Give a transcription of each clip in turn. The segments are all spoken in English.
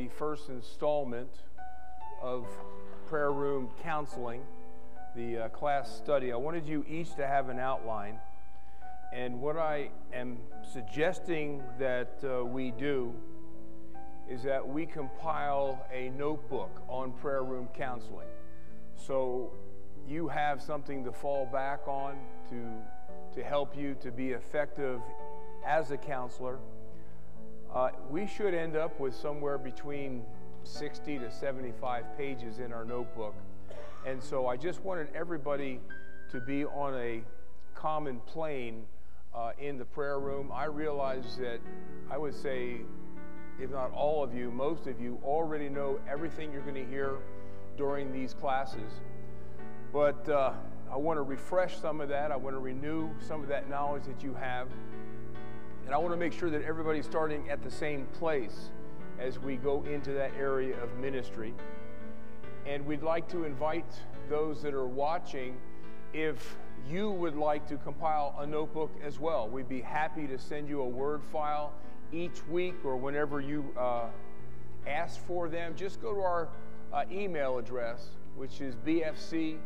The first installment of prayer room counseling, the uh, class study. I wanted you each to have an outline. And what I am suggesting that uh, we do is that we compile a notebook on prayer room counseling. So you have something to fall back on to, to help you to be effective as a counselor. Uh, we should end up with somewhere between 60 to 75 pages in our notebook. And so I just wanted everybody to be on a common plane uh, in the prayer room. I realize that I would say, if not all of you, most of you already know everything you're going to hear during these classes. But uh, I want to refresh some of that. I want to renew some of that knowledge that you have. And I want to make sure that everybody's starting at the same place as we go into that area of ministry. And we'd like to invite those that are watching, if you would like to compile a notebook as well, we'd be happy to send you a Word file each week or whenever you uh, ask for them. Just go to our uh, email address, which is bfc3982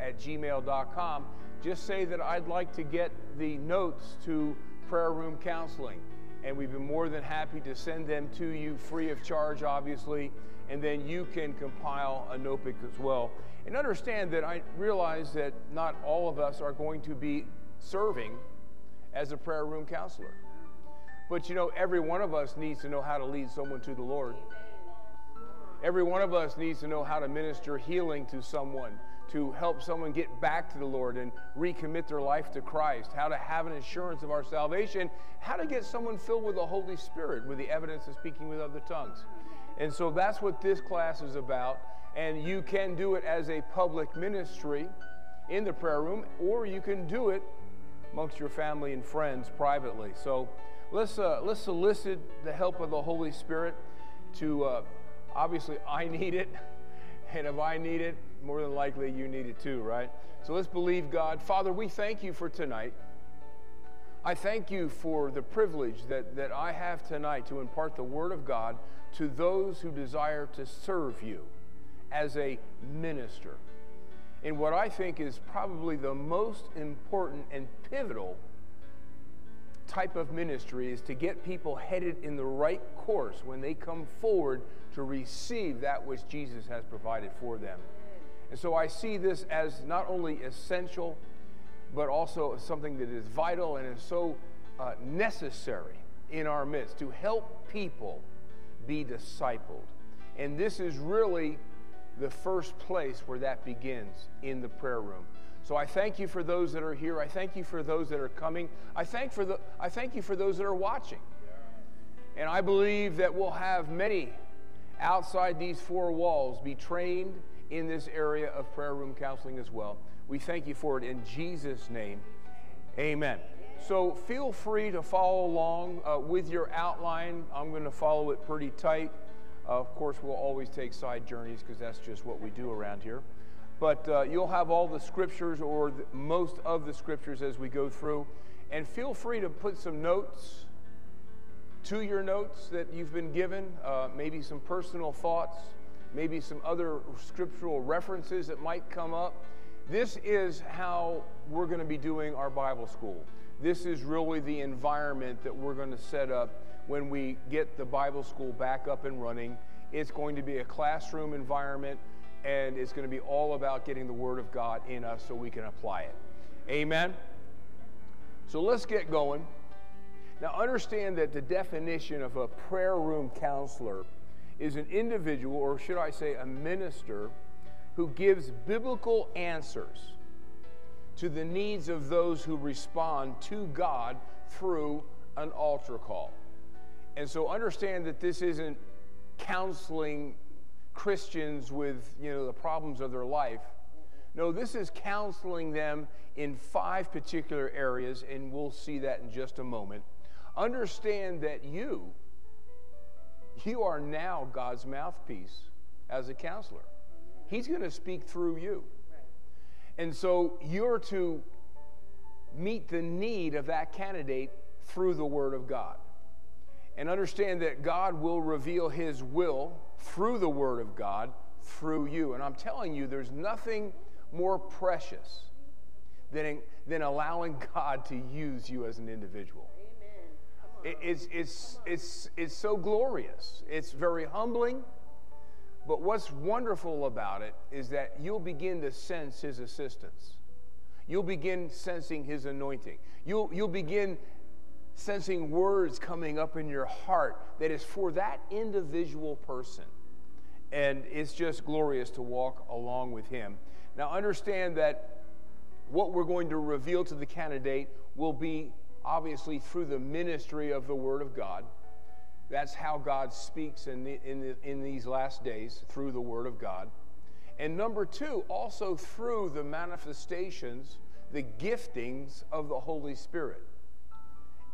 at gmail.com. Just say that I'd like to get the notes to prayer room counseling. And we'd be more than happy to send them to you free of charge, obviously. And then you can compile a notebook as well. And understand that I realize that not all of us are going to be serving as a prayer room counselor. But you know, every one of us needs to know how to lead someone to the Lord. Every one of us needs to know how to minister healing to someone, to help someone get back to the Lord and recommit their life to Christ, how to have an assurance of our salvation, how to get someone filled with the Holy Spirit with the evidence of speaking with other tongues. And so that's what this class is about. And you can do it as a public ministry in the prayer room, or you can do it amongst your family and friends privately. So let's, uh, let's solicit the help of the Holy Spirit to, uh, obviously, I need it. And if I need it, more than likely you need it too, right? So let's believe God. Father, we thank you for tonight. I thank you for the privilege that, that I have tonight to impart the Word of God to those who desire to serve you as a minister in what I think is probably the most important and pivotal type of ministry is to get people headed in the right course when they come forward to receive that which Jesus has provided for them. And so I see this as not only essential, but also something that is vital and is so uh, necessary in our midst to help people be discipled. And this is really the first place where that begins in the prayer room. So I thank you for those that are here. I thank you for those that are coming. I thank for the I thank you for those that are watching. And I believe that we'll have many outside these four walls be trained in this area of prayer room counseling as well. We thank you for it in Jesus' name. Amen. So feel free to follow along uh, with your outline. I'm going to follow it pretty tight. Uh, of course, we'll always take side journeys because that's just what we do around here. But uh, you'll have all the scriptures or the, most of the scriptures as we go through. And feel free to put some notes to your notes that you've been given, uh, maybe some personal thoughts, maybe some other scriptural references that might come up. This is how we're going to be doing our Bible school. This is really the environment that we're going to set up when we get the Bible school back up and running. It's going to be a classroom environment, and it's going to be all about getting the Word of God in us so we can apply it. Amen? So let's get going. Now, understand that the definition of a prayer room counselor is an individual, or should I say, a minister, who gives biblical answers to the needs of those who respond to God through an altar call. And so understand that this isn't counseling Christians with, you know, the problems of their life. No, this is counseling them in five particular areas, and we'll see that in just a moment. Understand that you, you are now God's mouthpiece as a counselor. He's going to speak through you. And so you're to meet the need of that candidate through the Word of God. And understand that God will reveal His will through the Word of God through you. And I'm telling you, there's nothing more precious than, than allowing God to use you as an individual. It, it's, it's, it's, it's so glorious. It's very humbling. But what's wonderful about it is that you'll begin to sense His assistance. You'll begin sensing His anointing. You'll, you'll begin sensing words coming up in your heart that is for that individual person. And it's just glorious to walk along with Him. Now, understand that what we're going to reveal to the candidate will be obviously through the ministry of the Word of God. That's how God speaks in, the, in, the, in these last days, through the Word of God. And number two, also through the manifestations, the giftings of the Holy Spirit.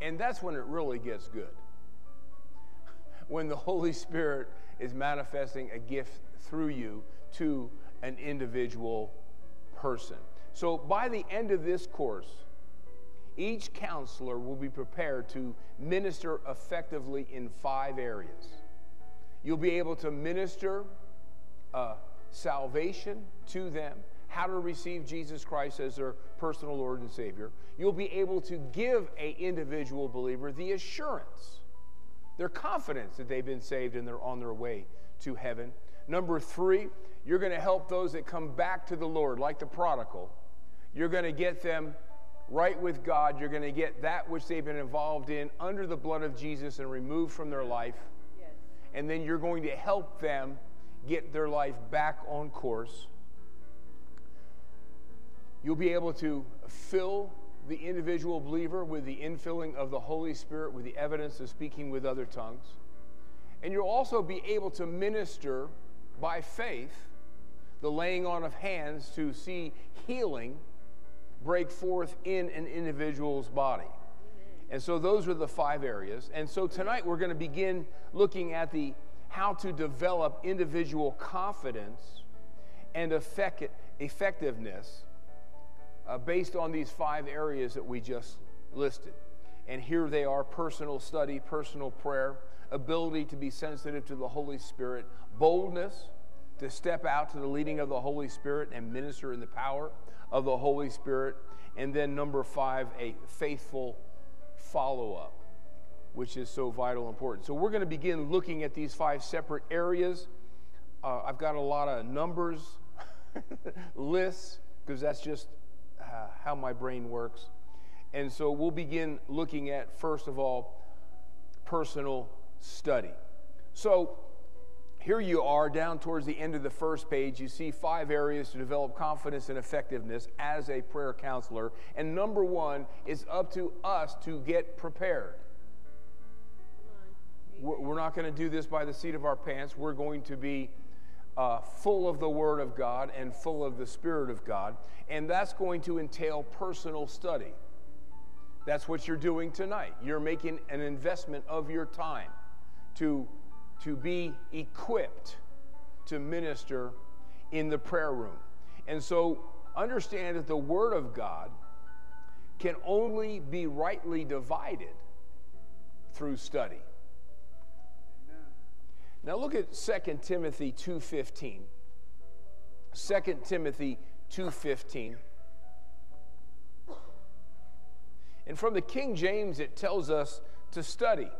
And that's when it really gets good. when the Holy Spirit is manifesting a gift through you to an individual person. So by the end of this course, each counselor will be prepared to minister effectively in five areas. You'll be able to minister uh, salvation to them, how to receive Jesus Christ as their personal Lord and Savior. You'll be able to give a individual believer the assurance, their confidence that they've been saved and they're on their way to heaven. Number three, you're going to help those that come back to the Lord, like the prodigal. You're going to get them right with God. You're going to get that which they've been involved in under the blood of Jesus and removed from their life. Yes. And then you're going to help them get their life back on course. You'll be able to fill the individual believer with the infilling of the Holy Spirit with the evidence of speaking with other tongues. And you'll also be able to minister by faith the laying on of hands to see healing break forth in an individual's body. And so those are the five areas. And so tonight we're going to begin looking at the how to develop individual confidence and effect, effectiveness uh, based on these five areas that we just listed. And here they are personal study, personal prayer, ability to be sensitive to the Holy Spirit, boldness to step out to the leading of the Holy Spirit and minister in the power of the Holy Spirit. And then number five, a faithful follow up, which is so vital and important. So we're going to begin looking at these five separate areas. Uh, I've got a lot of numbers, lists, because that's just uh, how my brain works. And so we'll begin looking at, first of all, personal study. So here you are down towards the end of the first page. You see five areas to develop confidence and effectiveness as a prayer counselor. And number one is up to us to get prepared. We're not going to do this by the seat of our pants. We're going to be uh, full of the Word of God and full of the Spirit of God. And that's going to entail personal study. That's what you're doing tonight. You're making an investment of your time to to be equipped to minister in the prayer room. And so understand that the Word of God can only be rightly divided through study. Amen. Now look at 2 Timothy 2:15. 2 Timothy 2:15. And from the King James it tells us to study.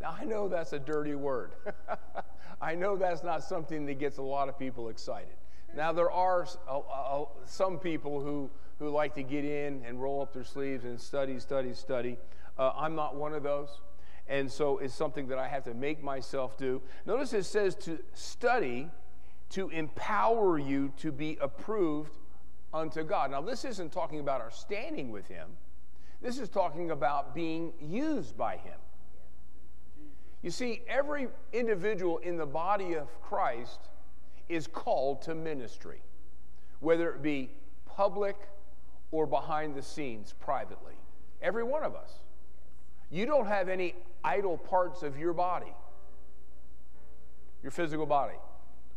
Now, I know that's a dirty word. I know that's not something that gets a lot of people excited. Now, there are some people who, who like to get in and roll up their sleeves and study, study, study. Uh, I'm not one of those. And so it's something that I have to make myself do. Notice it says to study to empower you to be approved unto God. Now, this isn't talking about our standing with Him, this is talking about being used by Him. You see, every individual in the body of Christ is called to ministry, whether it be public or behind the scenes privately. Every one of us. You don't have any idle parts of your body, your physical body.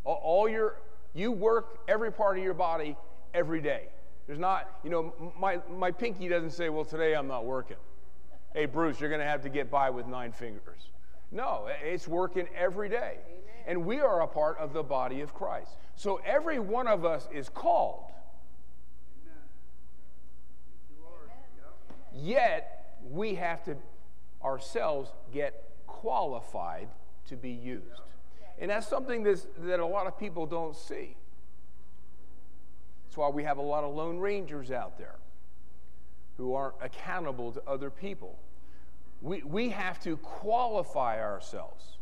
All your, you work every part of your body every day. There's not, you know, my, my pinky doesn't say, well, today I'm not working. Hey, Bruce, you're going to have to get by with nine fingers. No, it's working every day. Amen. And we are a part of the body of Christ. So every one of us is called. Yet, we have to ourselves get qualified to be used. And that's something that's, that a lot of people don't see. That's why we have a lot of Lone Rangers out there who aren't accountable to other people. We, we have to qualify ourselves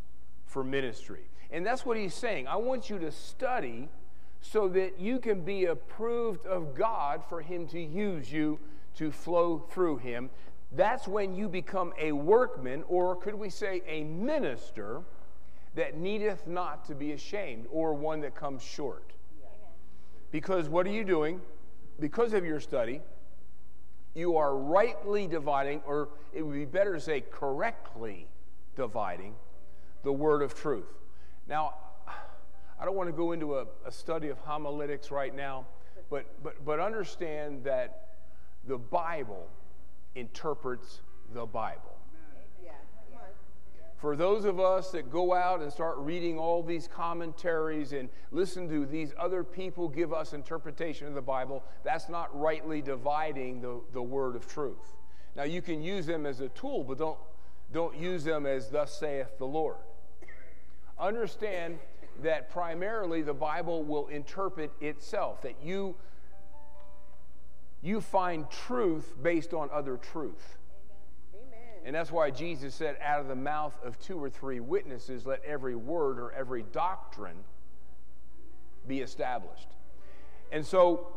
for ministry. And that's what he's saying. I want you to study so that you can be approved of God for him to use you to flow through him. That's when you become a workman, or could we say a minister, that needeth not to be ashamed, or one that comes short. Because what are you doing? Because of your study, you are rightly dividing, or it would be better to say correctly dividing, the word of truth. Now, I don't want to go into a, a study of homiletics right now, but, but, but understand that the Bible interprets the Bible. For those of us that go out and start reading all these commentaries and listen to these other people give us interpretation of the Bible, that's not rightly dividing the, the word of truth. Now, you can use them as a tool, but don't, don't use them as thus saith the Lord. Understand that primarily the Bible will interpret itself, that you, you find truth based on other truth. And that's why Jesus said, out of the mouth of two or three witnesses, let every word or every doctrine be established. And so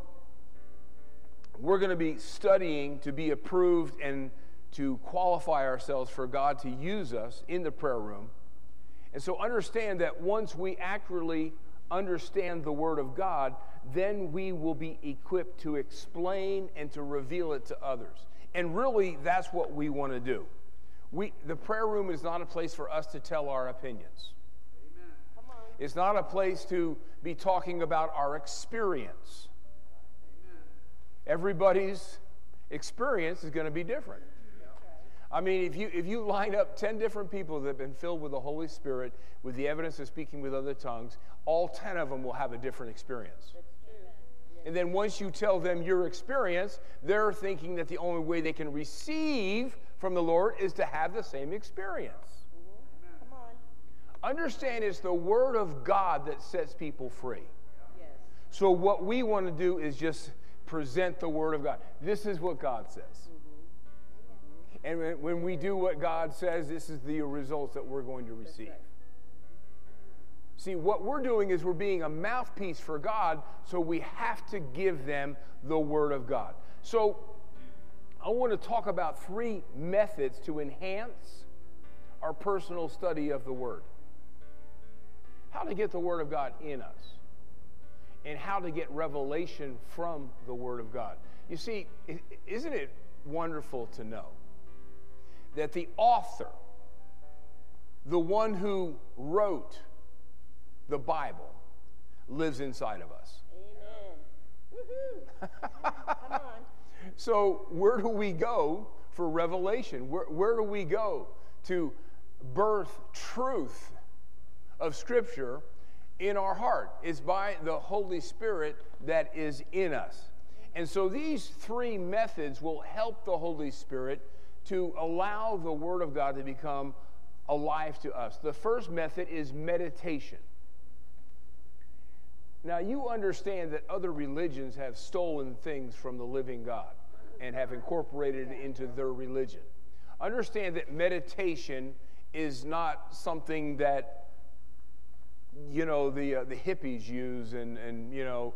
we're going to be studying to be approved and to qualify ourselves for God to use us in the prayer room. And so understand that once we accurately understand the Word of God, then we will be equipped to explain and to reveal it to others. And really, that's what we want to do. We, the prayer room is not a place for us to tell our opinions. It's not a place to be talking about our experience. Amen. Everybody's experience is going to be different. I mean, if you, if you line up 10 different people that have been filled with the Holy Spirit with the evidence of speaking with other tongues, all 10 of them will have a different experience. And then once you tell them your experience, they're thinking that the only way they can receive from the Lord is to have the same experience. Come on. Understand it's the Word of God that sets people free. Yes. So, what we want to do is just present the Word of God. This is what God says. Mm-hmm. And when we do what God says, this is the results that we're going to receive. See, what we're doing is we're being a mouthpiece for God, so we have to give them the Word of God. So, I want to talk about three methods to enhance our personal study of the Word. How to get the Word of God in us, and how to get revelation from the Word of God. You see, isn't it wonderful to know that the author, the one who wrote, the Bible lives inside of us. Amen. So, where do we go for revelation? Where, where do we go to birth truth of Scripture in our heart? It's by the Holy Spirit that is in us. And so, these three methods will help the Holy Spirit to allow the Word of God to become alive to us. The first method is meditation. Now, you understand that other religions have stolen things from the living God and have incorporated it into their religion. Understand that meditation is not something that you know, the, uh, the hippies use and, and, you know,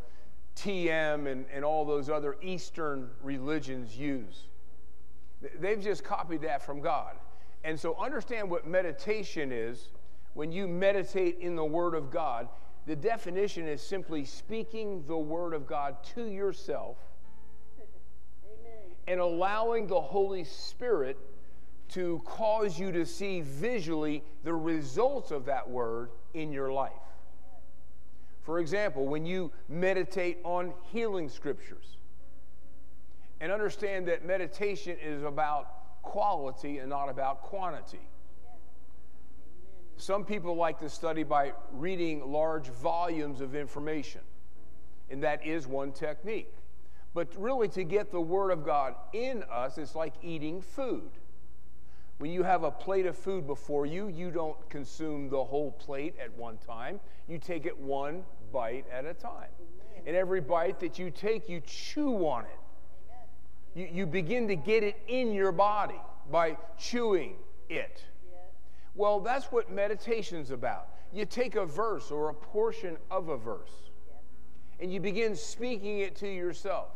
TM and, and all those other Eastern religions use. They've just copied that from God. And so understand what meditation is. When you meditate in the Word of God, the definition is simply speaking the Word of God to yourself and allowing the Holy Spirit to cause you to see visually the results of that Word in your life. For example, when you meditate on healing scriptures, and understand that meditation is about quality and not about quantity. Some people like to study by reading large volumes of information, and that is one technique. But really, to get the Word of God in us, it's like eating food. When you have a plate of food before you, you don't consume the whole plate at one time. You take it one bite at a time. And every bite that you take, you chew on it. You, you begin to get it in your body by chewing it. Well, that's what meditation's about. You take a verse or a portion of a verse and you begin speaking it to yourself.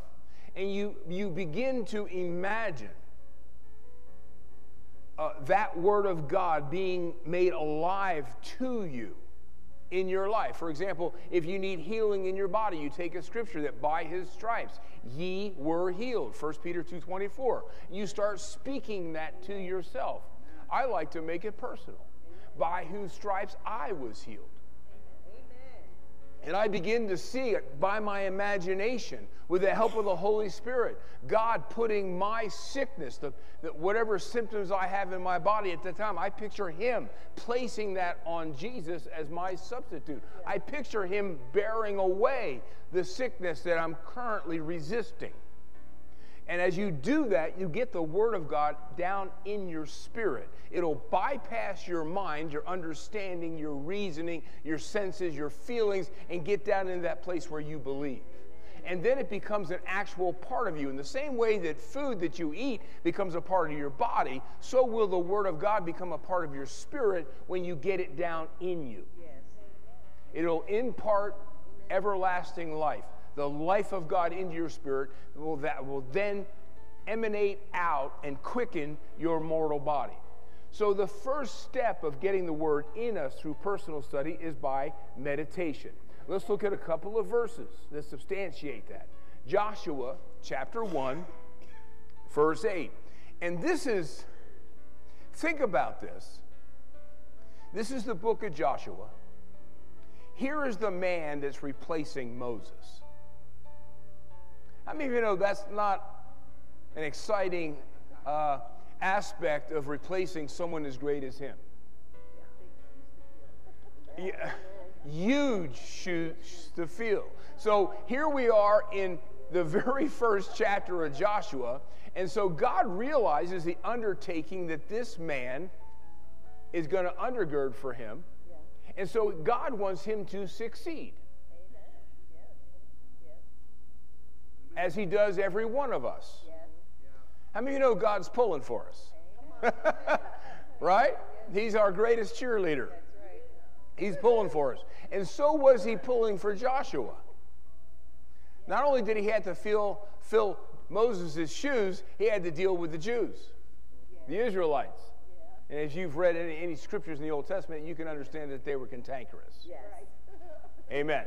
And you, you begin to imagine uh, that word of God being made alive to you in your life. For example, if you need healing in your body, you take a scripture that by his stripes ye were healed. 1 Peter 2:24. You start speaking that to yourself. I like to make it personal. By whose stripes I was healed. And I begin to see it by my imagination with the help of the Holy Spirit. God putting my sickness, the, the, whatever symptoms I have in my body at the time, I picture Him placing that on Jesus as my substitute. I picture Him bearing away the sickness that I'm currently resisting. And as you do that, you get the Word of God down in your spirit. It'll bypass your mind, your understanding, your reasoning, your senses, your feelings, and get down into that place where you believe. And then it becomes an actual part of you. In the same way that food that you eat becomes a part of your body, so will the Word of God become a part of your spirit when you get it down in you. Yes. It'll impart everlasting life the life of God into your spirit that will then emanate out and quicken your mortal body. So, the first step of getting the word in us through personal study is by meditation. Let's look at a couple of verses that substantiate that. Joshua chapter 1, verse 8. And this is, think about this. This is the book of Joshua. Here is the man that's replacing Moses. How many of you know that's not an exciting uh, aspect of replacing someone as great as him? Yeah, huge shoes to fill. So here we are in the very first chapter of Joshua. And so God realizes the undertaking that this man is going to undergird for him. And so God wants him to succeed. As he does every one of us. How many of you know God's pulling for us? right? He's our greatest cheerleader. He's pulling for us. And so was he pulling for Joshua. Not only did he have to fill, fill Moses' shoes, he had to deal with the Jews, the Israelites. And as you've read any, any scriptures in the Old Testament, you can understand that they were cantankerous. Yes. Amen.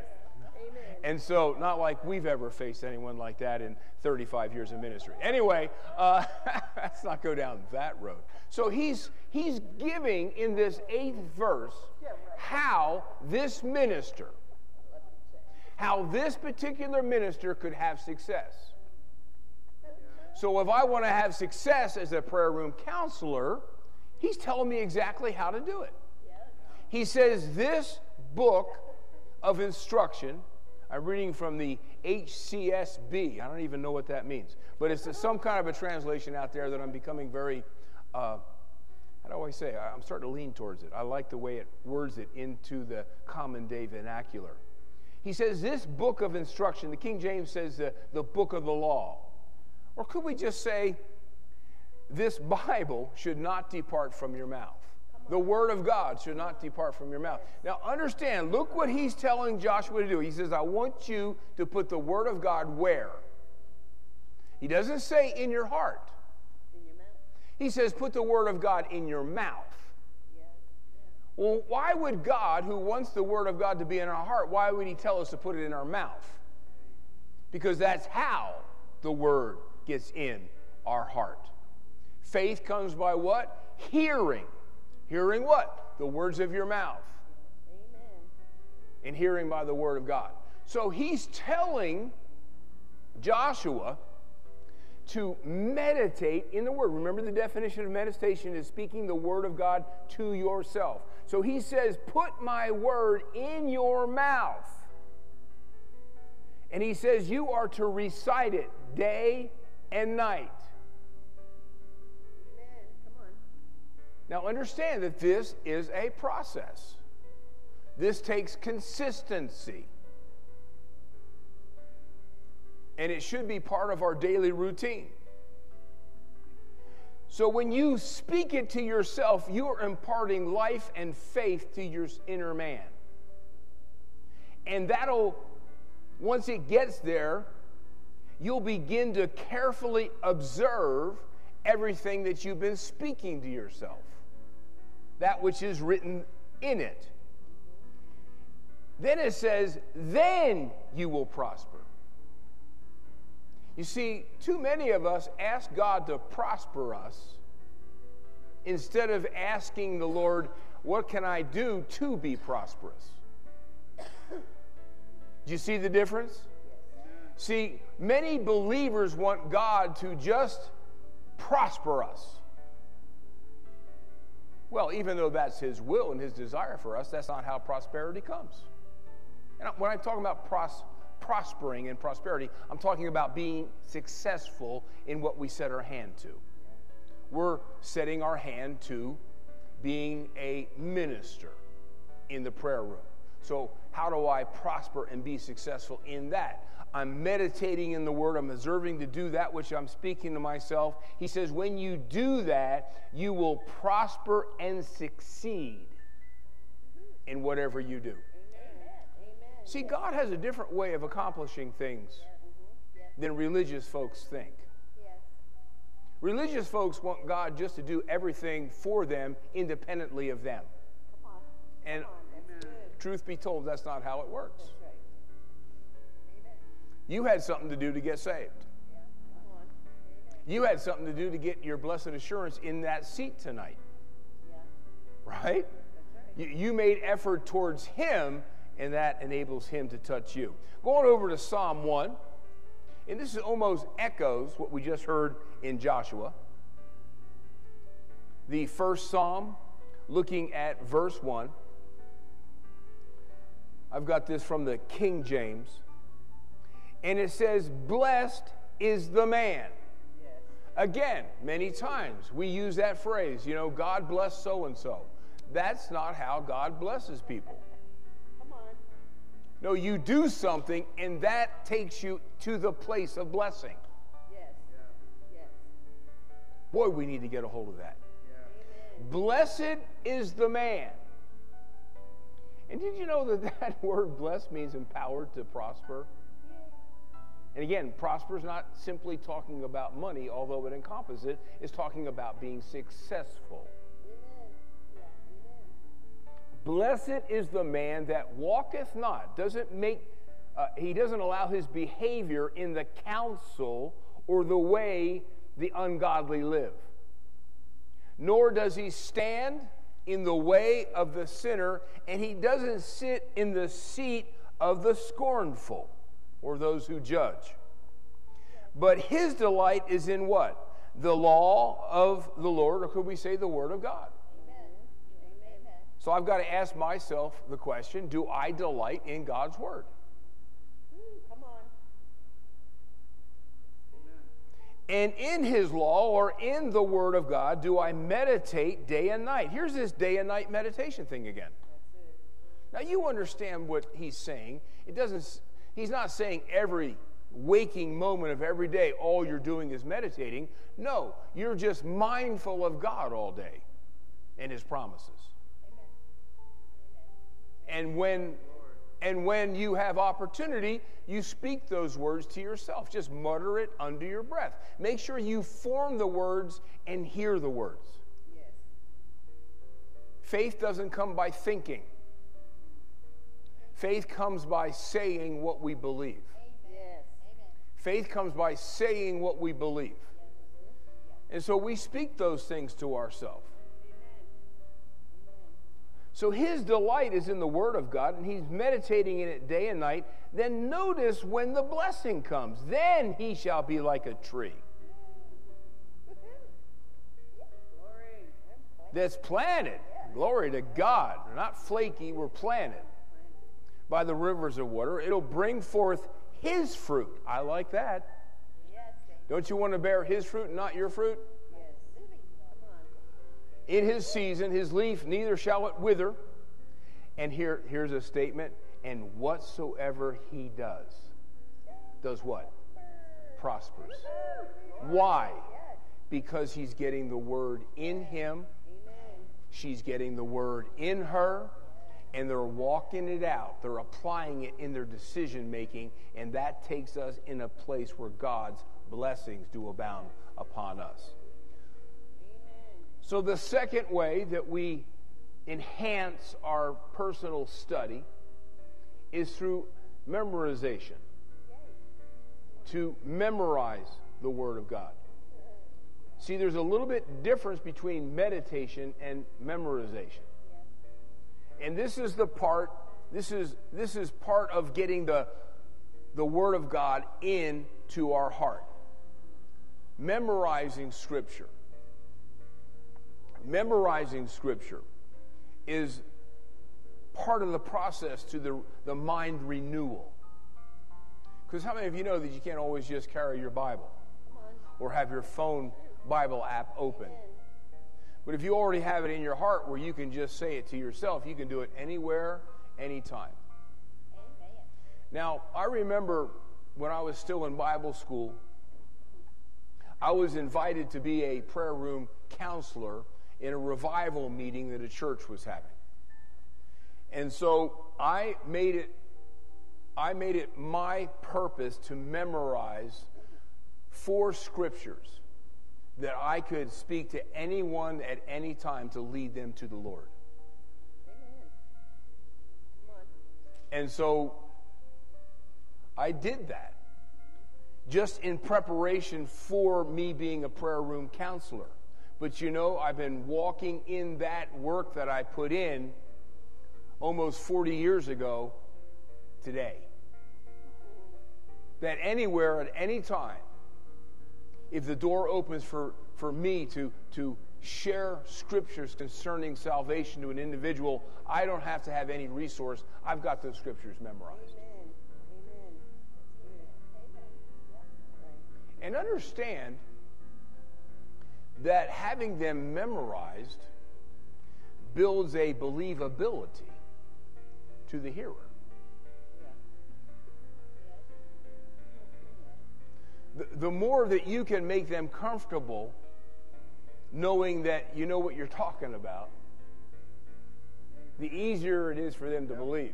And so, not like we've ever faced anyone like that in 35 years of ministry. Anyway, uh, let's not go down that road. So he's he's giving in this eighth verse how this minister, how this particular minister could have success. So if I want to have success as a prayer room counselor, he's telling me exactly how to do it. He says this book of instruction I'm reading from the HCSB. I don't even know what that means, but it's some kind of a translation out there that I'm becoming very, uh, how do I say? I'm starting to lean towards it. I like the way it words it into the common day vernacular. He says, This book of instruction, the King James says the, the book of the law. Or could we just say, This Bible should not depart from your mouth? The word of God should not depart from your mouth. Now, understand, look what he's telling Joshua to do. He says, I want you to put the word of God where? He doesn't say in your heart. In your. He says, put the word of God in your mouth. Yeah. Well, why would God, who wants the word of God to be in our heart, why would he tell us to put it in our mouth? Because that's how the word gets in our heart. Faith comes by what? Hearing. Hearing what? The words of your mouth. Amen. And hearing by the word of God. So he's telling Joshua to meditate in the word. Remember the definition of meditation is speaking the word of God to yourself. So he says, Put my word in your mouth. And he says, You are to recite it day and night. Now, understand that this is a process. This takes consistency. And it should be part of our daily routine. So, when you speak it to yourself, you are imparting life and faith to your inner man. And that'll, once it gets there, you'll begin to carefully observe everything that you've been speaking to yourself, that which is written in it. Then it says, then you will prosper. You see, too many of us ask God to prosper us instead of asking the Lord, what can I do to be prosperous? Do you see the difference? See, many believers want God to just prosper us. Well, even though that's His will and His desire for us, that's not how prosperity comes. And when I'm talking about pros- prospering and prosperity, I'm talking about being successful in what we set our hand to. We're setting our hand to being a minister in the prayer room. So, how do I prosper and be successful in that? I'm meditating in the Word. I'm observing to do that which I'm speaking to myself. He says, when you do that, you will prosper and succeed in whatever you do. Amen. See, God has a different way of accomplishing things mm-hmm. than religious folks think. Religious folks want God just to do everything for them independently of them. And Come on. That's good. truth be told, that's not how it works. You had something to do to get saved. You had something to do to get your blessed assurance in that seat tonight, right? You, made effort towards Him, and that enables Him to touch you. Going over to Psalm 1, and this is almost echoes what we just heard in Joshua. The first Psalm, looking at verse 1. I've got this from the King James. And it says, Blessed is the man. Yes. Again, many times we use that phrase, you know, God bless so and so. That's not how God blesses people. Come on. No, you do something and that takes you to the place of blessing. Yes. Yes. Boy, we need to get a hold of that. Amen. Blessed is the man. And did you know that that word blessed means empowered to prosper? And again, prosper is not simply talking about money, although it encompasses it, it's talking about being successful. Blessed is the man that walketh not, doesn't make, uh, he doesn't allow his behavior in the counsel or the way the ungodly live. Nor does he stand in the way of the sinner, and he doesn't sit in the seat of the scornful or those who judge. But his delight is in what? The law of the Lord, or could we say the word of God? So I've got to ask myself the question do I delight in God's word? Ooh, come on. And in his law or in the word of God, do I meditate day and night? Here's this day and night meditation thing again. Now you understand what he's saying. It doesn't he's not saying every waking moment of every day all you're doing is meditating. No, you're just mindful of God all day and his promises. And when and when you have opportunity, you speak those words to yourself. Just mutter it under your breath. Make sure you form the words and hear the words. Yes. Faith doesn't come by thinking. Faith comes by saying what we believe. Faith comes by saying what we believe. And so we speak those things to ourselves. So his delight is in the Word of God, and he's meditating in it day and night. Then notice when the blessing comes, then he shall be like a tree that's planted. Glory to God. We're not flaky, we're planted by the rivers of water. It'll bring forth his fruit. I like that. Yes. Don't you want to bear his fruit and not your fruit? Yes. In his season, his leaf neither shall it wither. And here, here's a statement and whatsoever he does, does what? Prospers. Why? Because he's getting the word in him, she's getting the word in her, and they're walking it out. They're applying it in their decision making, and that takes us in a place where God's blessings do abound upon us. So, the second way that we enhance our personal study is through memorization. To memorize the Word of God. See, there's a little bit difference between meditation and memorization. And this is the part, this is, this is part of getting the, the Word of God into our heart. Memorizing Scripture memorizing scripture is part of the process to the, the mind renewal. Because how many of you know that you can't always just carry your Bible or have your phone Bible app open? But if you already have it in your heart where you can just say it to yourself, you can do it anywhere, anytime. Amen. Now, I remember when I was still in Bible school, I was invited to be a prayer room counselor in a revival meeting that a church was having. And so I made it I made it my purpose to memorize four scriptures that I could speak to anyone at any time to lead them to the Lord. Amen. And so I did that just in preparation for me being a prayer room counselor. But you know, I've been walking in that work that I put in almost 40 years ago today. That anywhere at any time, if the door opens for, for me to, to share scriptures concerning salvation to an individual, I don't have to have any resource. I've got those scriptures memorized. Amen. Amen. Amen. And understand that having them memorized builds a believability to the hearer. The, more that you can make them comfortable knowing that you know what you're talking about, the easier it is for them to believe.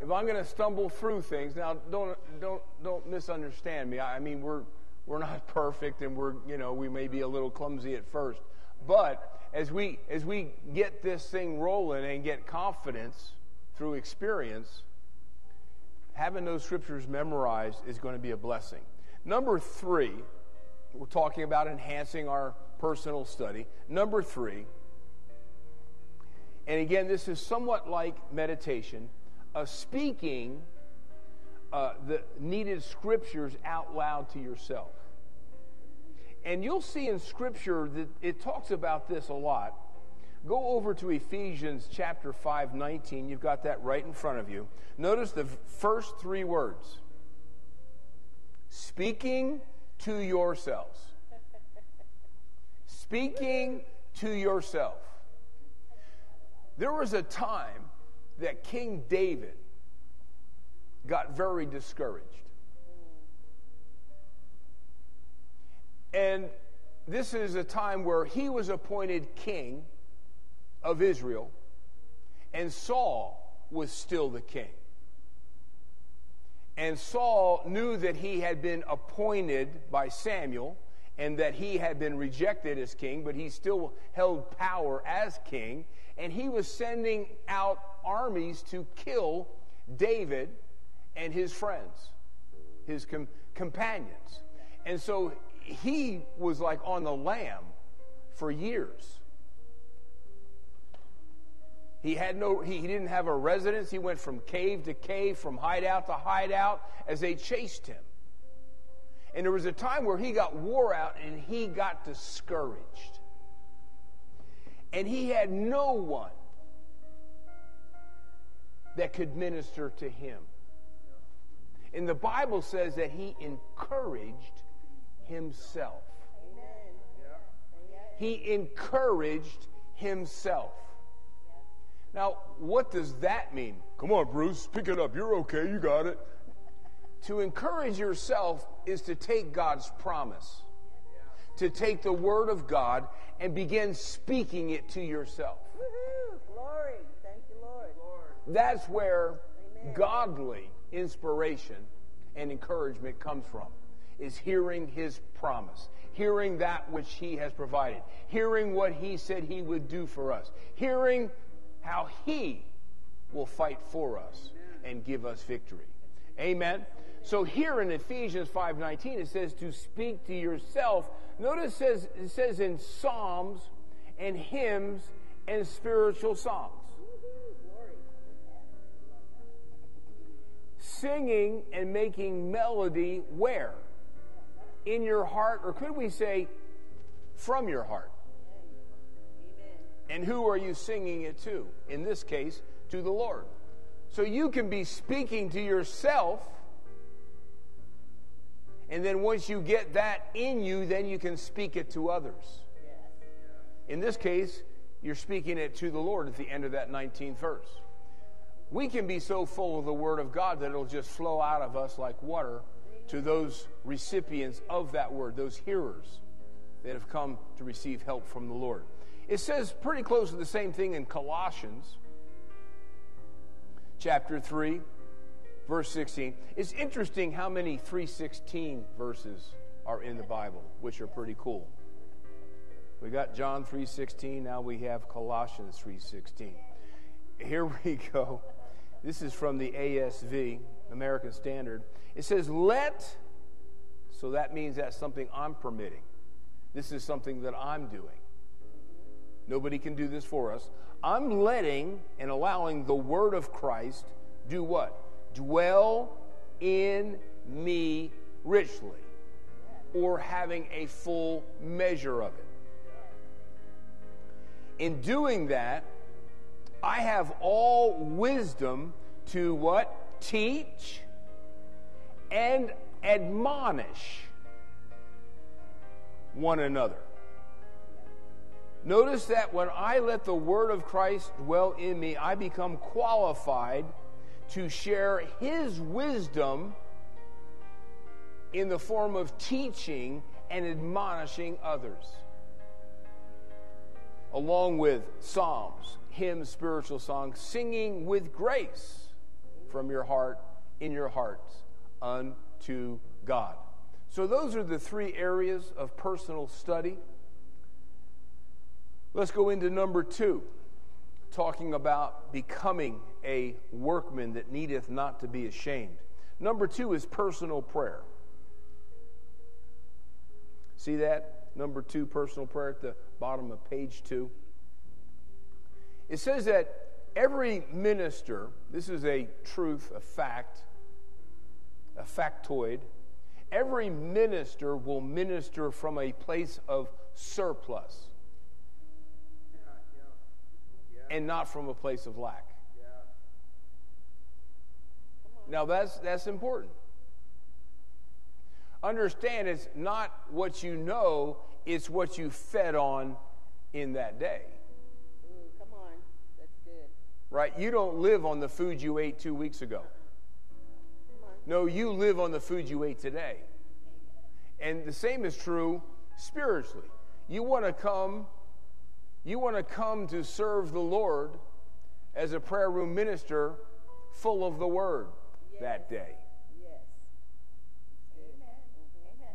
If I'm going to stumble through things, now don't don't don't misunderstand me. I I mean we're we're not perfect and we're you know we may be a little clumsy at first, but as we as we get this thing rolling and get confidence through experience, having those scriptures memorized is going to be a blessing. Number three, we're talking about enhancing our personal study. Number three, and again, this is somewhat like meditation, uh, speaking uh, the needed scriptures out loud to yourself. And you'll see in Scripture that it talks about this a lot. Go over to Ephesians chapter 5, 19. You've got that right in front of you. Notice the first three words speaking to yourselves. Speaking to yourself. There was a time that King David got very discouraged. And this is a time where he was appointed king of Israel, and Saul was still the king. And Saul knew that he had been appointed by Samuel and that he had been rejected as king, but he still held power as king. And he was sending out armies to kill David and his friends, his com- companions. And so he was like on the lam for years. He had no he, he didn't have a residence. He went from cave to cave, from hideout to hideout as they chased him. And there was a time where he got wore out and he got discouraged. And he had no one that could minister to him. And the Bible says that he encouraged himself. He encouraged himself. Now, what does that mean? Come on, Bruce, pick it up. You're okay, you got it. To encourage yourself is to take God's promise, to take the Word of God and begin speaking it to yourself. Woohoo! Glory. Thank you, Lord. That's where Amen. godly inspiration and encouragement comes from. Is hearing his promise, hearing that which he has provided, hearing what he said he would do for us, hearing how he will fight for us and give us victory. Amen. So here in Ephesians 5:19 it says to speak to yourself. Notice it says it says in psalms and hymns and spiritual songs. Singing and making melody where? In your heart, or could we say from your heart? And who are you singing it to? In this case, to the Lord. So you can be speaking to yourself, and then once you get that in you, then you can speak it to others. In this case, you're speaking it to the Lord at the end of that 19th verse. We can be so full of the Word of God that it'll just flow out of us like water to those recipients of that Word, those hearers that have come to receive help from the Lord. It says pretty close to the same thing in Colossians chapter 3 verse 16. It's interesting how many 316 verses are in the Bible, which are pretty cool. We got John 3:16, now we have Colossians 3:16. Here we go. This is from the ASV, American Standard. It says let so that means that's something I'm permitting. This is something that I'm doing. Nobody can do this for us. I'm letting and allowing the word of Christ do what? Dwell in me richly or having a full measure of it. In doing that, I have all wisdom to what? Teach and admonish one another. Notice that when I let the word of Christ dwell in me, I become qualified to share his wisdom in the form of teaching and admonishing others. Along with psalms, hymns, spiritual songs, singing with grace from your heart, in your hearts, unto God. So, those are the three areas of personal study. Let's go into number two, talking about becoming a workman that needeth not to be ashamed. Number two is personal prayer. See that? Number two, personal prayer at the bottom of page two. It says that every minister, this is a truth, a fact, a factoid, every minister will minister from a place of surplus and not from a place of lack. Now that's that's important. Understand it's not what you know, it's what you fed on in that day. Ooh, come on. That's good. Right? You don't live on the food you ate 2 weeks ago. Uh-uh. No, you live on the food you ate today. And the same is true spiritually. You want to come you want to come to serve the Lord as a prayer room minister full of the word that day. Yes. Amen. Amen.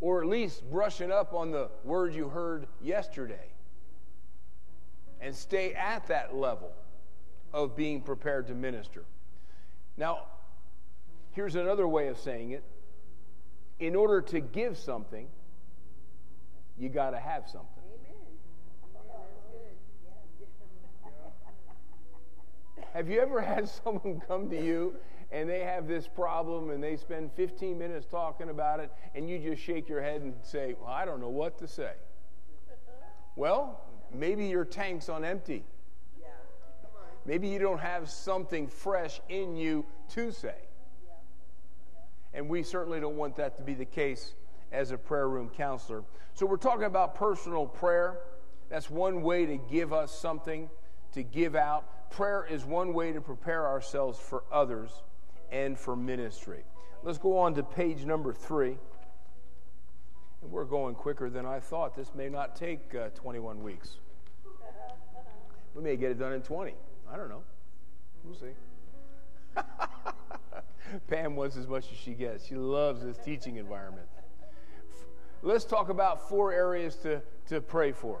Or at least brushing up on the word you heard yesterday. And stay at that level of being prepared to minister. Now, here's another way of saying it. In order to give something, you got to have something. Have you ever had someone come to you and they have this problem and they spend 15 minutes talking about it and you just shake your head and say, Well, I don't know what to say? Well, maybe your tank's on empty. Maybe you don't have something fresh in you to say. And we certainly don't want that to be the case as a prayer room counselor. So we're talking about personal prayer. That's one way to give us something to give out. Prayer is one way to prepare ourselves for others and for ministry. Let's go on to page number three. And we're going quicker than I thought. This may not take uh, 21 weeks. We may get it done in 20. I don't know. We'll see. Pam wants as much as she gets. She loves this teaching environment. Let's talk about four areas to, to pray for.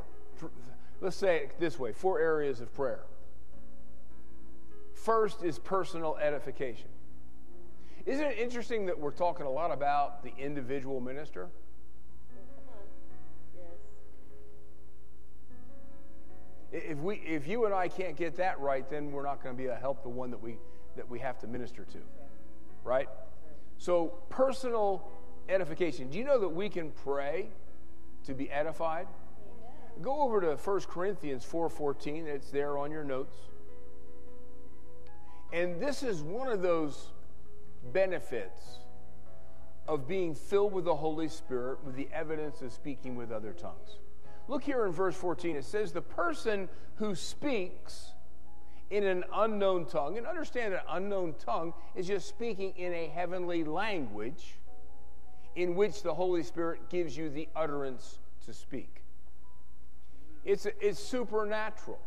Let's say it this way four areas of prayer. First is personal edification. Isn't it interesting that we're talking a lot about the individual minister? Come on. Yes. If, we, if you and I can't get that right, then we're not going to be a help the one that we, that we have to minister to. Right? So, personal edification. Do you know that we can pray to be edified? Go over to 1 Corinthians 4:14. It's there on your notes. And this is one of those benefits of being filled with the Holy Spirit with the evidence of speaking with other tongues. Look here in verse 14. It says, The person who speaks in an unknown tongue, and understand an unknown tongue is just speaking in a heavenly language in which the Holy Spirit gives you the utterance to speak. It's, it's supernatural.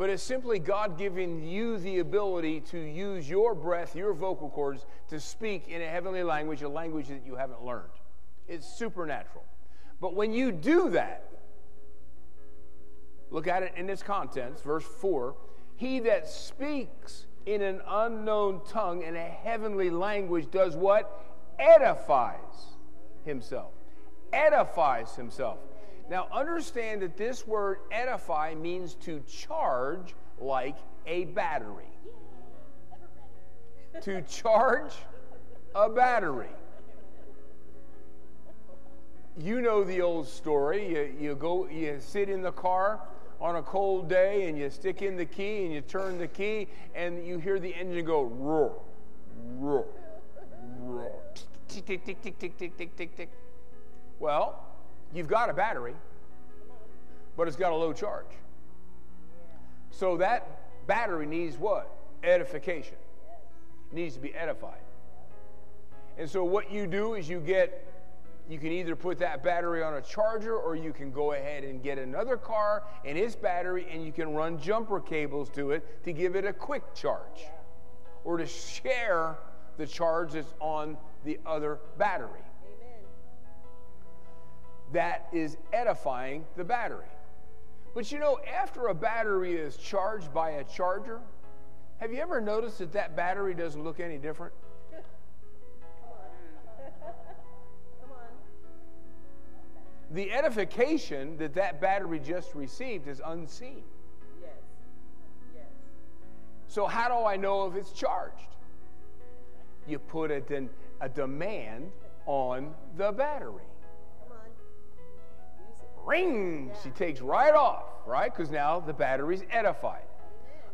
But it's simply God giving you the ability to use your breath, your vocal cords, to speak in a heavenly language, a language that you haven't learned. It's supernatural. But when you do that, look at it in its contents, verse 4 He that speaks in an unknown tongue in a heavenly language does what? Edifies himself. Edifies himself. Now, understand that this word edify means to charge like a battery. to charge a battery. You know the old story. You, you go, you sit in the car on a cold day and you stick in the key and you turn the key and you hear the engine go roar, roar, roar, tick, tick, tick, tick, tick, tick, tick, tick, tick. Well, you've got a battery, but it's got a low charge. So that battery needs what? Edification. It needs to be edified. And so what you do is you get you can either put that battery on a charger or you can go ahead and get another car and its battery and you can run jumper cables to it to give it a quick charge or to share the charge that's on the other battery. That is edifying the battery. But you know, after a battery is charged by a charger, have you ever noticed that that battery doesn't look any different? Come on. Come on. The edification that that battery just received is unseen. Yes. Yes. So, how do I know if it's charged? You put a demand on the battery. Ring! She takes right off, right? Because now the battery's edified.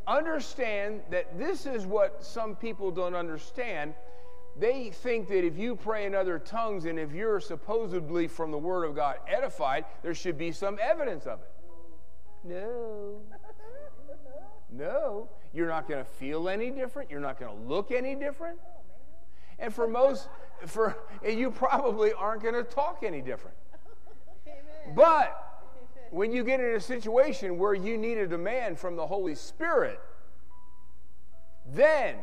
Understand that this is what some people don't understand. They think that if you pray in other tongues and if you're supposedly from the Word of God edified, there should be some evidence of it. No. No. You're not going to feel any different. You're not going to look any different. And for most, for you probably aren't going to talk any different. But when you get in a situation where you need a demand from the Holy Spirit, then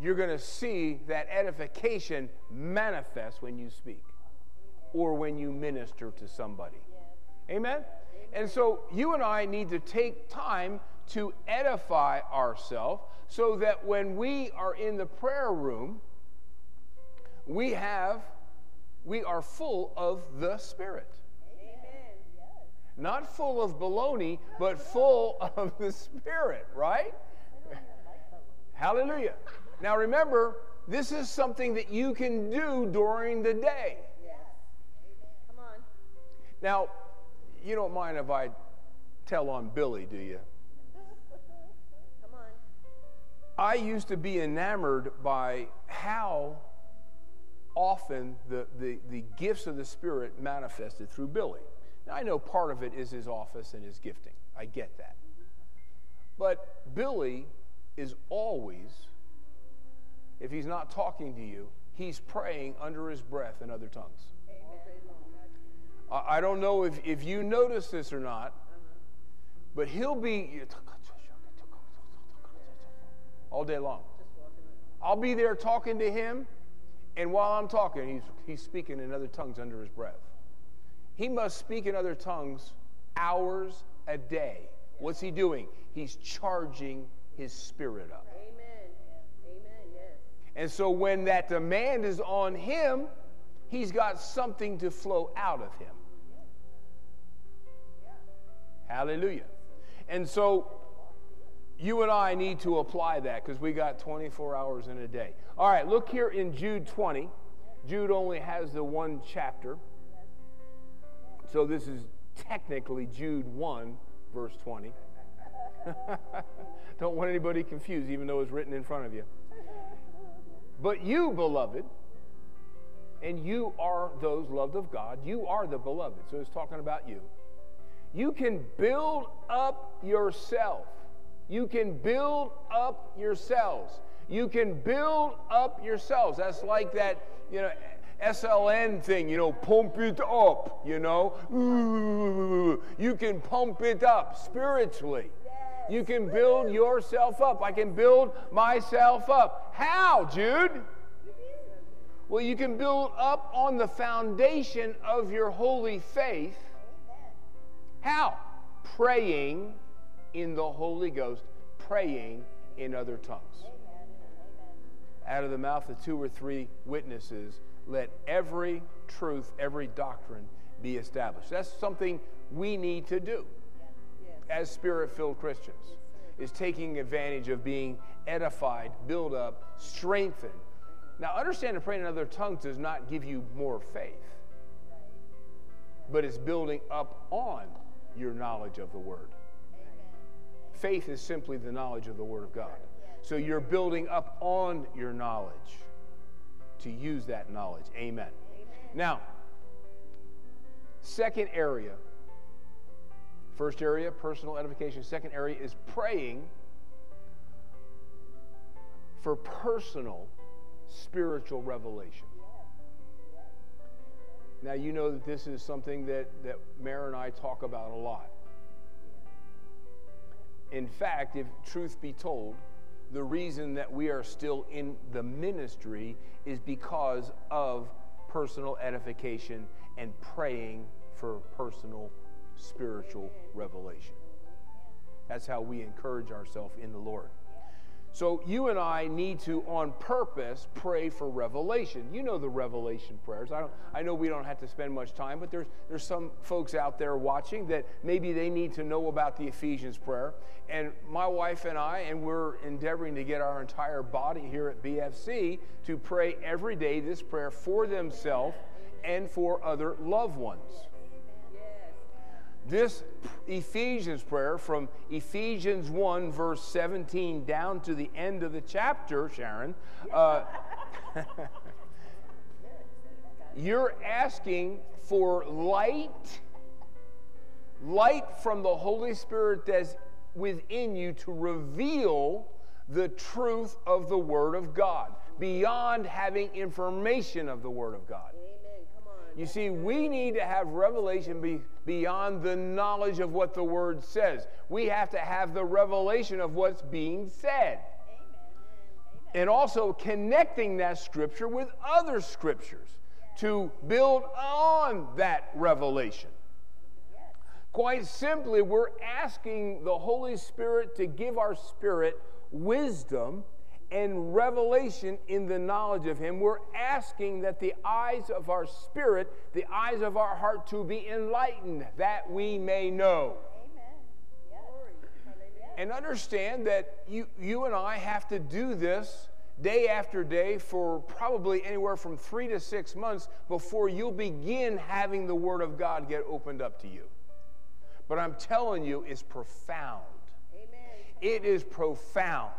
you're going to see that edification manifest when you speak or when you minister to somebody. Amen? And so you and I need to take time to edify ourselves so that when we are in the prayer room, we have we are full of the spirit. Not full of baloney, but full of the spirit, right? Hallelujah. Now remember, this is something that you can do during the day. Come on. Now, you don't mind if I tell on Billy, do you? Come on. I used to be enamored by how often the, the, the gifts of the Spirit manifested through Billy. Now, I know part of it is his office and his gifting. I get that. But Billy is always, if he's not talking to you, he's praying under his breath in other tongues. I I don't know if, if you notice this or not, but he'll be all day long. I'll be there talking to him, and while I'm talking, he's, he's speaking in other tongues under his breath. He must speak in other tongues hours a day. What's he doing? He's charging his spirit up. Amen. Amen. Yes. And so when that demand is on him, he's got something to flow out of him. Hallelujah. And so you and I need to apply that because we got 24 hours in a day. All right, look here in Jude 20. Jude only has the one chapter. So this is technically Jude 1, verse 20. Don't want anybody confused, even though it's written in front of you. But you, beloved, and you are those loved of God, you are the beloved. So it's talking about you. You can build up yourself. You can build up yourselves. You can build up yourselves. That's like that, you know, SLN thing, you know, pump it up, you know. Ooh, you can pump it up spiritually. You can build yourself up. I can build myself up. How, Jude? Well, you can build up on the foundation of your holy faith. How? Praying in the Holy Ghost, praying in other tongues. Out of the mouth of two or three witnesses, let every truth, every doctrine be established. That's something we need to do as spirit filled Christians, is taking advantage of being edified, built up, strengthened. Now, understand that praying in other tongues does not give you more faith, but it's building up on your knowledge of the Word. Faith is simply the knowledge of the Word of God. So you're building up on your knowledge to use that knowledge. Amen. Now, second area. First area, personal edification. Second area is praying for personal spiritual revelation. Now, you know that this is something that, that Mary and I talk about a lot. In fact, if truth be told, the reason that we are still in the ministry is because of personal edification and praying for personal spiritual revelation. That's how we encourage ourselves in the Lord. So you and I need to, on purpose, pray for revelation. You know the revelation prayers. I, don't, I know we don't have to spend much time, but there's, there's some folks out there watching that maybe they need to know about the Ephesians prayer. And my wife and I, and we're endeavoring to get our entire body here at BFC to pray every day this prayer for themselves and for other loved ones. This Ephesians prayer from Ephesians 1, verse 17, down to the end of the chapter, Sharon, uh, you're asking for light, light from the Holy Spirit that's within you to reveal the truth of the Word of God beyond having information of the Word of God. Amen. You see, we need to have revelation be, beyond the knowledge of what the word says. We have to have the revelation of what's being said. And also connecting that scripture with other scriptures to build on that revelation. Quite simply, we're asking the Holy Spirit to give our spirit wisdom and revelation in the knowledge of Him. We're asking that the eyes of our spirit, the eyes of our heart, to be enlightened, that we may know. And understand that you, you and I have to do this day after day for probably anywhere from three to six months before you'll begin having the Word of God get opened up to you. But I'm telling you, it's profound. Amen. It is profound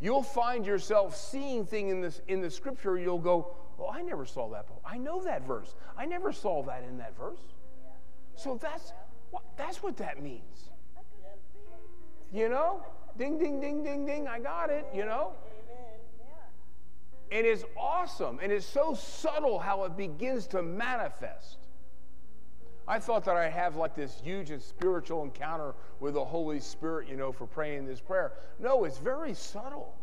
you'll find yourself seeing things in, this, in the scripture. You'll go, Oh, I never saw that. I know that verse. I never saw that in that verse. So that's, that's what that means. You know? Ding, ding, ding, ding, ding. I got it, you know? And it's awesome. And it's so subtle how it begins to manifest. I thought that I'd have like this huge and spiritual encounter with the Holy Spirit, you know, for praying this prayer. No, it's very subtle.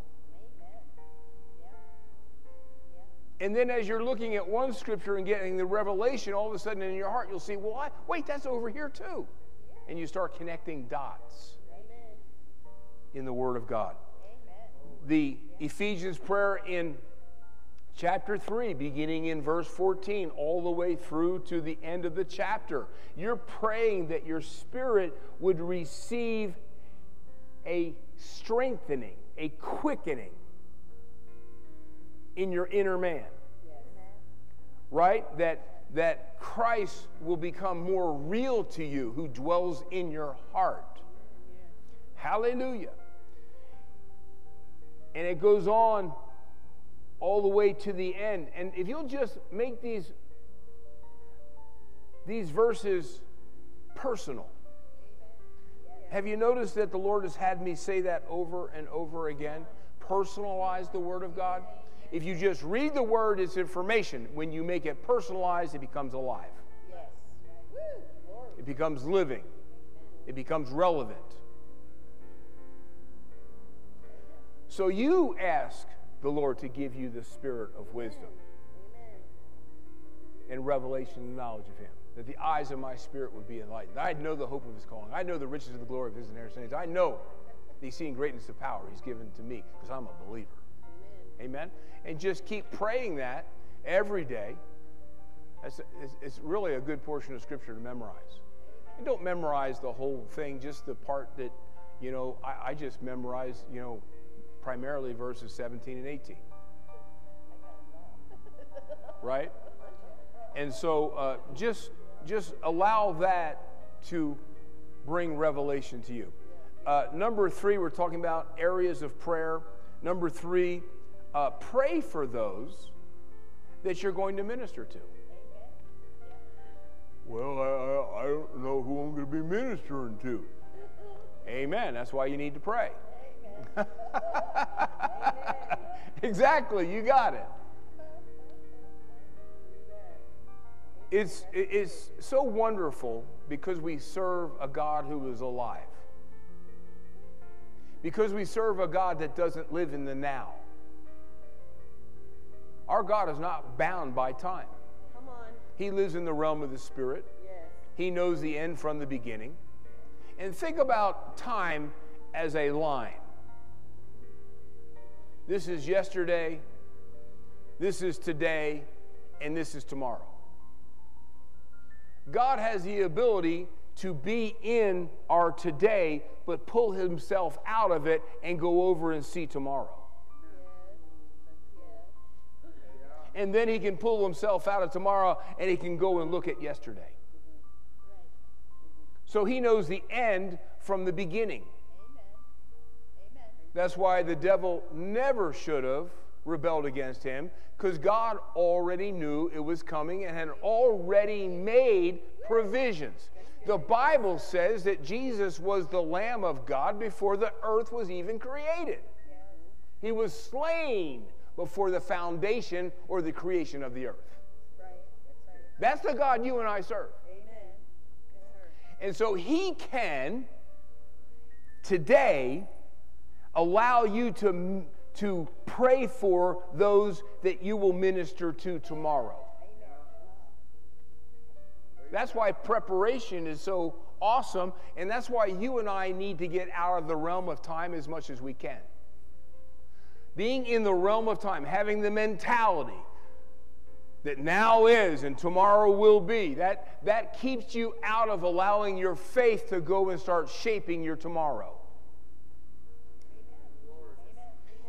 And then as you're looking at one scripture and getting the revelation, all of a sudden in your heart, you'll see, well, I, wait, that's over here too. And you start connecting dots in the Word of God. The Ephesians prayer in chapter 3, beginning in verse 14, all the way through to the end of the chapter. You're praying that your spirit would receive a strengthening, a quickening in your inner man. Right? That that Christ will become more real to you who dwells in your heart. Hallelujah. And it goes on all the way to the end. And if you'll just make these, these verses personal. Have you noticed that the Lord has had me say that over and over again? Personalize the Word of God. If you just read the Word, it's information. When you make it personalized, it becomes alive. It becomes living. It becomes relevant. So you ask, the Lord to give you the spirit of wisdom and revelation and knowledge of Him. That the eyes of my spirit would be enlightened. I know the hope of His calling. I know the riches of the glory of His inheritance. I know the exceeding greatness of power He's given to me because I'm a believer. Amen. Amen. And just keep praying that every day. It's, it's really a good portion of Scripture to memorize. And don't memorize the whole thing, just the part that, you know, I, I just memorize, you know, primarily verses 17 and 18. right? And so uh, just, just allow that to bring revelation to you. Uh, number three, we're talking about areas of prayer. Number three, uh, pray for those that you're going to minister to. Well, I, I don't know who I'm going to be ministering to. Amen. That's why you need to pray. exactly, you got it. It's, it's so wonderful because we serve a God who is alive. Because we serve a God that doesn't live in the now. Our God is not bound by time. Come on. He lives in the realm of the Spirit. Yes. He knows the end from the beginning. And think about time as a line. This is yesterday, this is today, and this is tomorrow. God has the ability to be in our today, but pull himself out of it and go over and see tomorrow. And then he can pull himself out of tomorrow and he can go and look at yesterday. So he knows the end from the beginning. That's why the devil never should have rebelled against him, because God already knew it was coming and had already made provisions. The Bible says that Jesus was the Lamb of God before the earth was even created. He was slain before the foundation or the creation of the earth. That's the God you and I serve. And so he can today allow you to, to pray for those that you will minister to tomorrow. That's why preparation is so awesome, and that's why you and I need to get out of the realm of time as much as we can. Being in the realm of time, having the mentality that now is and tomorrow will be, that, that keeps you out of allowing your faith to go and start shaping your tomorrow.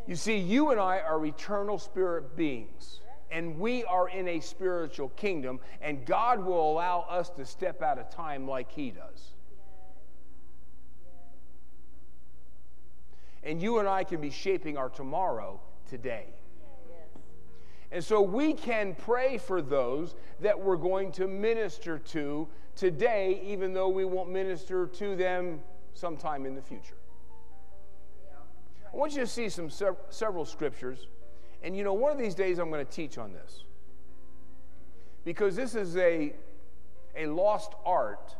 You see, you and I are eternal spirit beings, and we are in a spiritual kingdom, and God will allow us to step out of time like He does. And you and I can be shaping our tomorrow today. And so we can pray for those that we're going to minister to today, even though we won't minister to them sometime in the future. I want you to see some sev- several scriptures. And you know, one of these days I'm going to teach on this. Because this is a, a lost art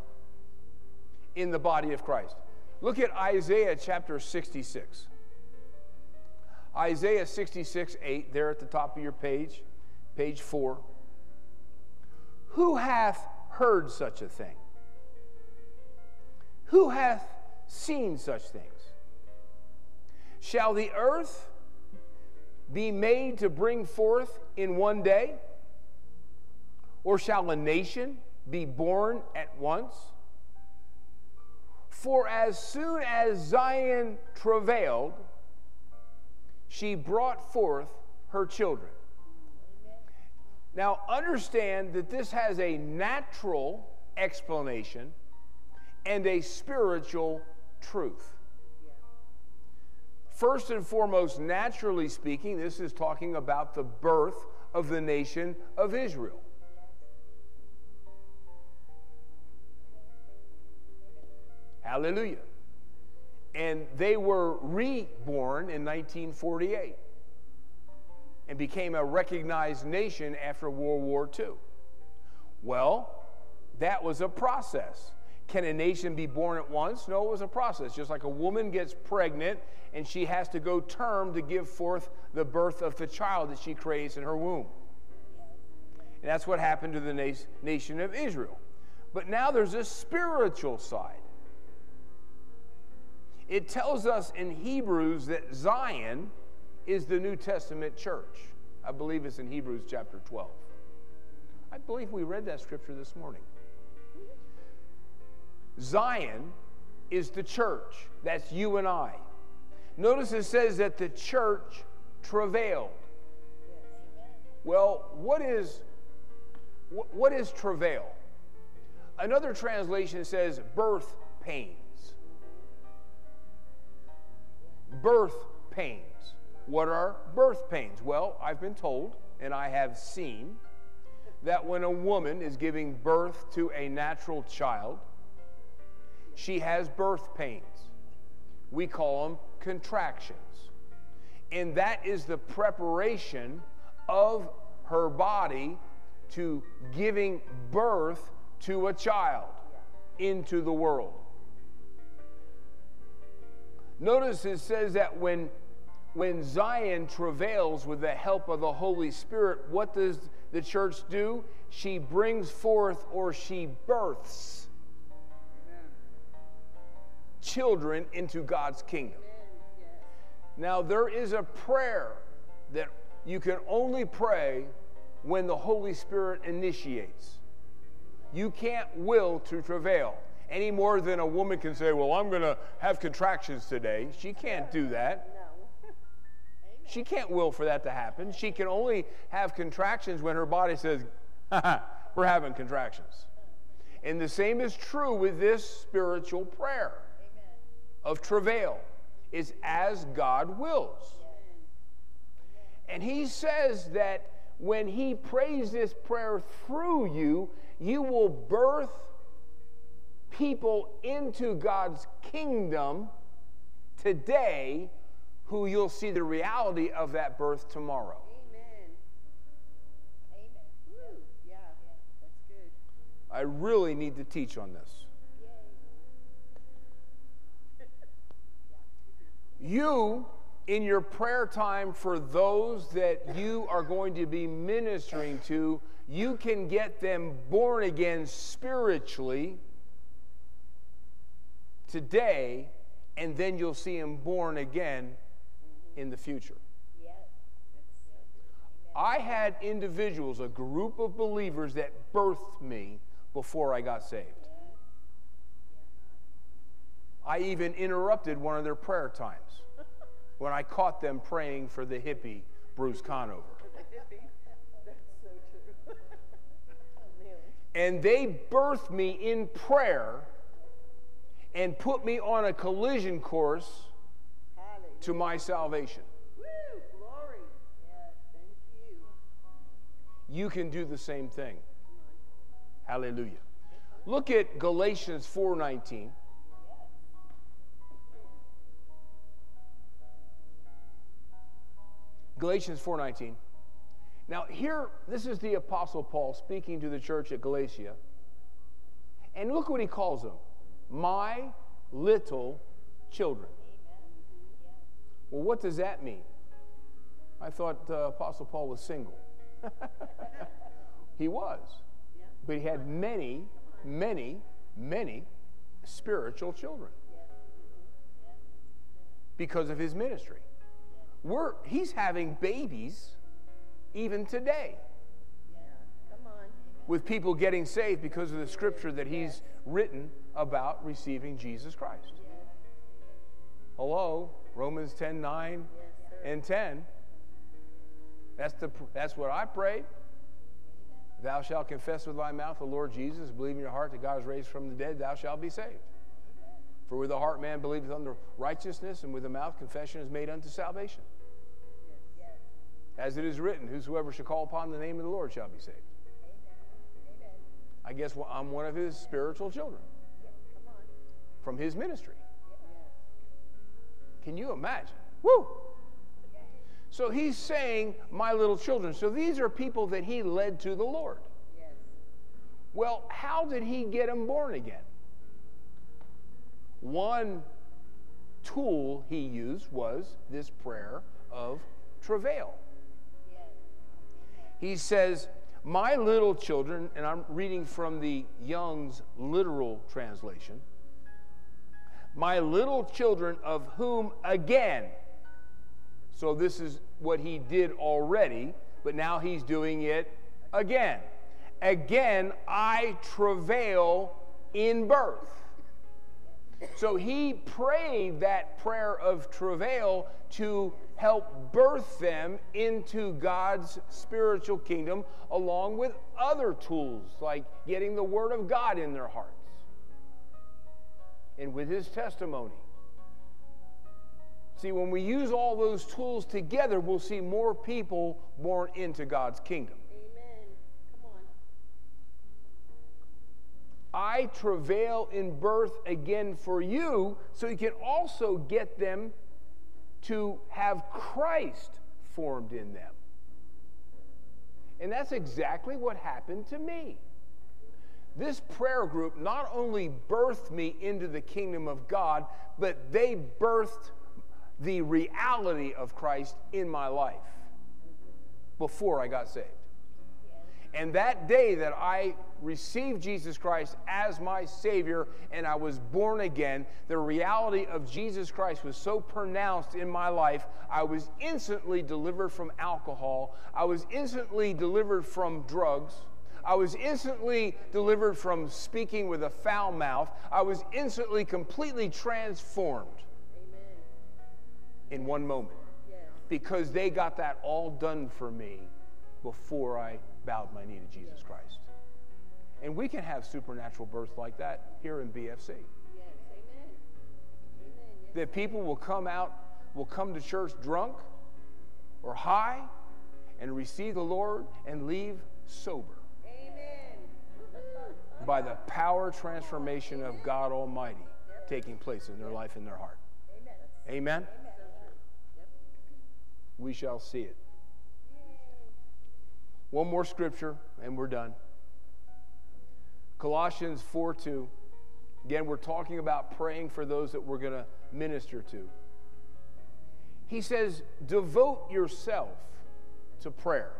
in the body of Christ. Look at Isaiah chapter 66. Isaiah 66, 8, there at the top of your page, page 4. Who hath heard such a thing? Who hath seen such things? Shall the earth be made to bring forth in one day? Or shall a nation be born at once? For as soon as Zion travailed, she brought forth her children. Now, understand that this has a natural explanation and a spiritual truth. First and foremost, naturally speaking, this is talking about the birth of the nation of Israel. Hallelujah. And they were reborn in 1948 and became a recognized nation after World War II. Well, that was a process. Can a nation be born at once? No, it was a process. Just like a woman gets pregnant and she has to go term to give forth the birth of the child that she creates in her womb. And that's what happened to the na- nation of Israel. But now there's a spiritual side. It tells us in Hebrews that Zion is the New Testament church. I believe it's in Hebrews chapter 12. I believe we read that scripture this morning. Zion is the church. That's you and I. Notice it says that the church travailed. Well, what is what is travail? Another translation says birth pains. Birth pains. What are birth pains? Well, I've been told and I have seen that when a woman is giving birth to a natural child, she has birth pains. We call them contractions. And that is the preparation of her body to giving birth to a child into the world. Notice it says that when, when Zion travails with the help of the Holy Spirit, what does the church do? She brings forth or she births children into God's kingdom. Now, there is a prayer that you can only pray when the Holy Spirit initiates. You can't will to travail any more than a woman can say, Well, I'm going to have contractions today. She can't do that. She can't will for that to happen. She can only have contractions when her body says, We're having contractions. And the same is true with this spiritual prayer of travail, is as God wills. And he says that when he prays this prayer through you, you will birth people into God's kingdom today who you'll see the reality of that birth tomorrow. Amen. Amen. Woo. Yeah. That's I really need to teach on this. You, in your prayer time for those that you are going to be ministering to, you can get them born again spiritually today, and then you'll see them born again in the future. I had individuals, a group of believers that birthed me before I got saved. I even interrupted one of their prayer times when I caught them praying for the hippie Bruce Conover. That's so true. And they birthed me in prayer and put me on a collision course Hallelujah. to my salvation. Woo! Glory. Thank you. You can do the same thing. Hallelujah. Look at Galatians 4:19. Galatians 4:19. Now here this is the apostle Paul speaking to the church at Galatia. And look what he calls them. My little children. Well, what does that mean? I thought uh, Apostle Paul was single. he was. But he had many, many, many spiritual children because of his ministry. We're, he's having babies even today Yeah. Come on. with people getting saved because of the scripture that he's written about receiving Jesus Christ. Hello, Romans 10 9 and 10. That's, the, that's what I prayed. Thou shalt confess with thy mouth the Lord Jesus, believe in your heart that God is raised from the dead, thou shalt be saved. For with the heart man believeth unto righteousness, and with the mouth confession is made unto salvation. As it is written, whosoever shall call upon the name of the Lord shall be saved. I guess I'm one of his spiritual children on. from his ministry. Can you imagine? Woo! So he's saying, my little children. So these are people that he led to the Lord. Yes. Well, how did he get them born again? One tool he used was this prayer of travail. He says, My little children, and I'm reading from the Young's literal translation, my little children of whom again, so this is what he did already, but now he's doing it again. Again, I travail in birth. So he prayed that prayer of travail to help birth them into God's spiritual kingdom, along with other tools like getting the Word of God in their hearts and with his testimony. See, when we use all those tools together, we'll see more people born into God's kingdom. Amen. Come on. I travail in birth again for you, so you can also get them to have Christ formed in them. And that's exactly what happened to me. This prayer group not only birthed me into the kingdom of God, but they birthed the reality of Christ in my life before I got saved. And that day that I received Jesus Christ as my Savior and I was born again, the reality of Jesus Christ was so pronounced in my life, I was instantly delivered from alcohol. I was instantly delivered from drugs. I was instantly delivered from speaking with a foul mouth. I was instantly completely transformed Amen. in one moment Yes. because they got that all done for me before I bowed my knee to Jesus Christ. And we can have supernatural births like that here in BFC. Yes. Amen. Amen. Yes. That people will come out, will come to church drunk or high and receive the Lord and leave sober Amen. by the power transformation of God Almighty taking place in their life and their heart. Amen. Amen? We shall see it. One more scripture and we're done. Colossians 4 2. Again, we're talking about praying for those that we're going to minister to. He says, devote yourself to prayer.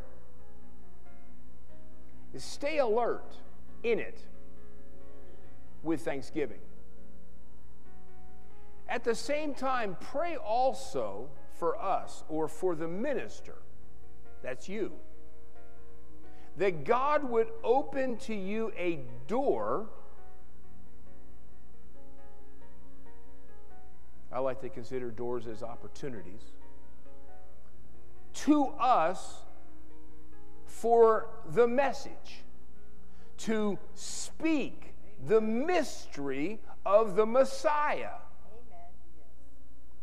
Stay alert in it with thanksgiving. At the same time, pray also for us or for the minister. That's you. That God would open to you a door. I like to consider doors as opportunities. To us for the message, to speak the mystery of the Messiah,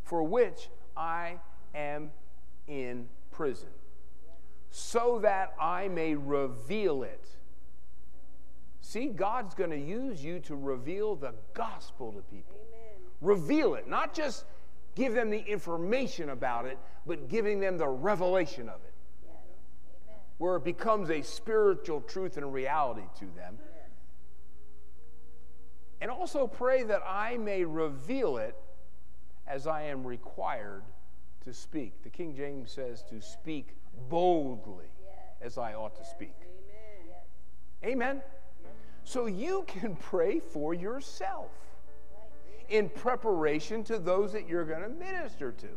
for which I am in prison, so that I may reveal it. See, God's going to use you to reveal the gospel to people. Reveal it, not just give them the information about it, but giving them the revelation of it, Yes. Amen. where it becomes a spiritual truth and reality to them. And also pray that I may reveal it as I am required to speak. The King James says to speak boldly as I ought to speak. Amen. So you can pray for yourself in preparation to those that you're going to minister to.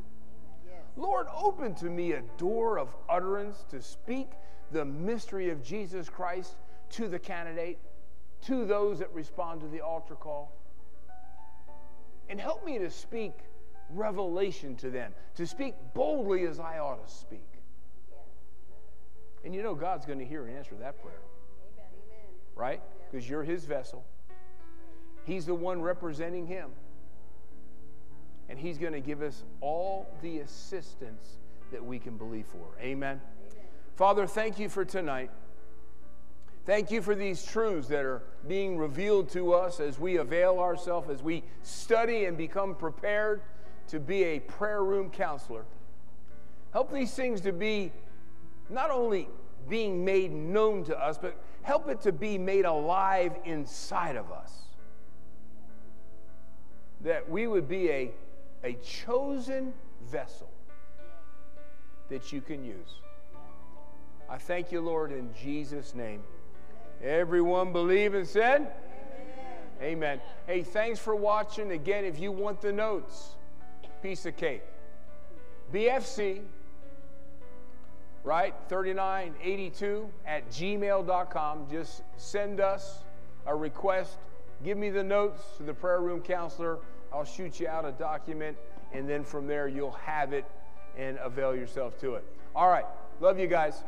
Lord, open to me a door of utterance to speak the mystery of Jesus Christ to the candidate, to those that respond to the altar call. And help me to speak revelation to them, to speak boldly as I ought to speak. And you know God's going to hear and answer that prayer, right? Because you're his vessel. He's the one representing him. And he's going to give us all the assistance that we can believe for. Amen. Father, thank you for tonight. Thank you for these truths that are being revealed to us as we avail ourselves, as we study and become prepared to be a prayer room counselor. Help these things to be not only being made known to us, but help it to be made alive inside of us. That we would be a, a chosen vessel that you can use. I thank you, Lord, in Jesus' name. Everyone believe and said? Amen. Amen. Hey, thanks for watching. Again, if you want the notes, piece of cake. BFC, right? 3982 at gmail.com. Just send us a request. Give me the notes to the prayer room counselor. I'll shoot you out a document, and then from there you'll have it and avail yourself to it. All right. Love you guys.